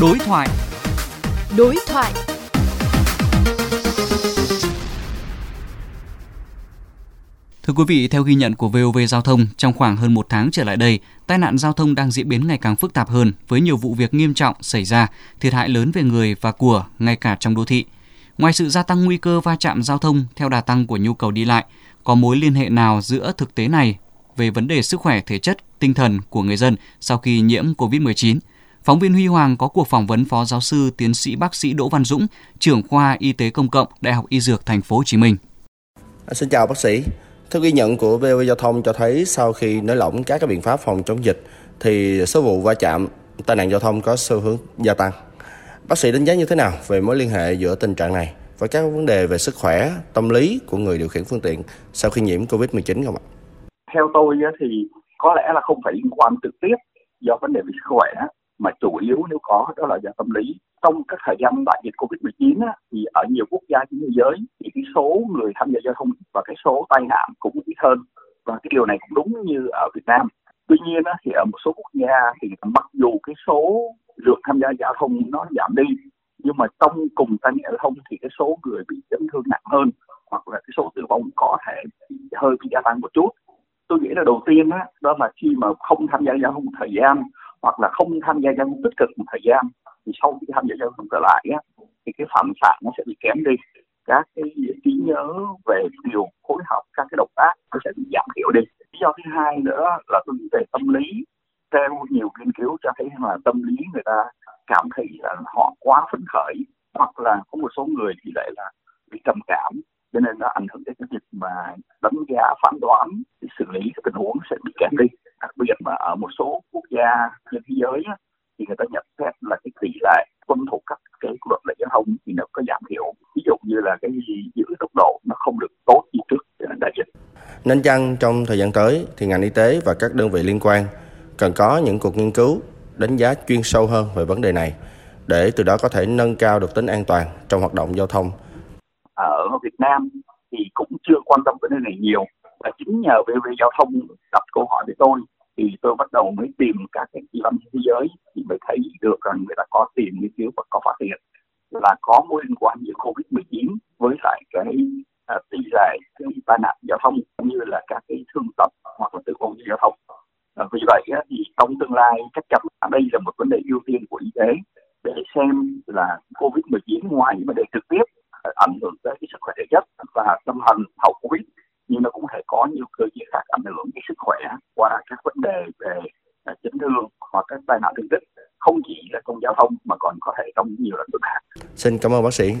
Đối thoại. Đối thoại. Thưa quý vị, theo ghi nhận của VOV Giao thông, trong khoảng hơn một tháng trở lại đây, tai nạn giao thông đang diễn biến ngày càng phức tạp hơn với nhiều vụ việc nghiêm trọng xảy ra, thiệt hại lớn về người và của ngay cả trong đô thị. Ngoài sự gia tăng nguy cơ va chạm giao thông theo đà tăng của nhu cầu đi lại, có mối liên hệ nào giữa thực tế này về vấn đề sức khỏe thể chất, tinh thần của người dân sau khi nhiễm COVID-19? Phóng viên Huy Hoàng có cuộc phỏng vấn Phó Giáo sư Tiến sĩ Bác sĩ Đỗ Văn Dũng, trưởng khoa Y tế công cộng Đại học Y Dược Thành phố Hồ Chí Minh. À, xin chào bác sĩ. Theo ghi nhận của VOV Giao thông cho thấy sau khi nới lỏng các cái biện pháp phòng chống dịch thì số vụ va chạm, tai nạn giao thông có xu hướng gia tăng. Bác sĩ đánh giá như thế nào về mối liên hệ giữa tình trạng này với các vấn đề về sức khỏe, tâm lý của người điều khiển phương tiện sau khi nhiễm Covid-19 không ạ? Theo tôi thì có lẽ là không phải liên quan trực tiếp do vấn đề về sức khỏe mà chủ yếu nếu có đó là do tâm lý trong các thời gian đại dịch Covid-19 á, thì ở nhiều quốc gia trên thế giới thì cái số người tham gia giao thông và cái số tai nạn cũng ít hơn và cái điều này cũng đúng như ở Việt Nam. Tuy nhiên á, thì ở một số quốc gia thì mặc dù cái số lượng tham gia giao thông nó giảm đi nhưng mà trong cùng tai nạn giao thông thì cái số người bị chấn thương nặng hơn hoặc là cái số tử vong có thể hơi bị gia tăng một chút. Tôi nghĩ là đầu tiên á, đó là khi mà không tham gia giao thông một thời gian hoặc là không tham gia giao thông tích cực một thời gian thì sau khi tham gia giao thông trở lại á, thì cái phản xạ nó sẽ bị kém đi. Các cái trí nhớ về điều phối hợp các cái động tác nó sẽ bị giảm thiểu đi. Lý do thứ hai nữa là tôi nghĩ về tâm lý. Theo nhiều nghiên cứu cho thấy là tâm lý người ta cảm thấy là họ quá phấn khởi hoặc là có một số người thì lại là bị trầm cảm cho nên nó ảnh hưởng đến cái việc mà đánh giá phán đoán xử lý cái tình huống sẽ bị kém đi đặc biệt mà ở một số quốc gia trên thế giới á, thì người ta nhận xét là cái tỷ lệ tuân thủ các cái luật lệ giao thông thì nó có giảm thiểu. Ví dụ như là cái giữ tốc độ nó không được tốt như trước đại dịch. Nên chăng trong thời gian tới thì ngành y tế và các đơn vị liên quan cần có những cuộc nghiên cứu đánh giá chuyên sâu hơn về vấn đề này để từ đó có thể nâng cao được tính an toàn trong hoạt động giao thông. ở Việt Nam thì cũng chưa quan tâm vấn đề này nhiều. Và chính nhờ VV giao thông đặt câu hỏi với tôi thì tôi bắt đầu mới tìm các cái kỳ văn thế giới thì mới thấy được rằng người ta có tìm nghiên cứu và có phát hiện là có mối liên quan giữa Covid-19 với lại cái à, tỷ lệ cái tai nạn giao thông cũng như là các cái thương tật hoặc là tử vong giao thông. À, vì vậy á, thì trong tương lai chắc chắn đây là một vấn đề ưu tiên của y tế để xem là Covid-19 ngoài những vấn đề trực tiếp ảnh hưởng tới cái sức khỏe thể chất và tâm thần hậu Covid nhưng nó cũng thể có nhiều cơ chế khác ảnh hưởng đến sức khỏe qua các vấn đề về à, chấn thương hoặc các tai nạn thương tích không chỉ là trong giao thông mà còn có thể trong nhiều lĩnh vực khác. Xin cảm ơn bác sĩ.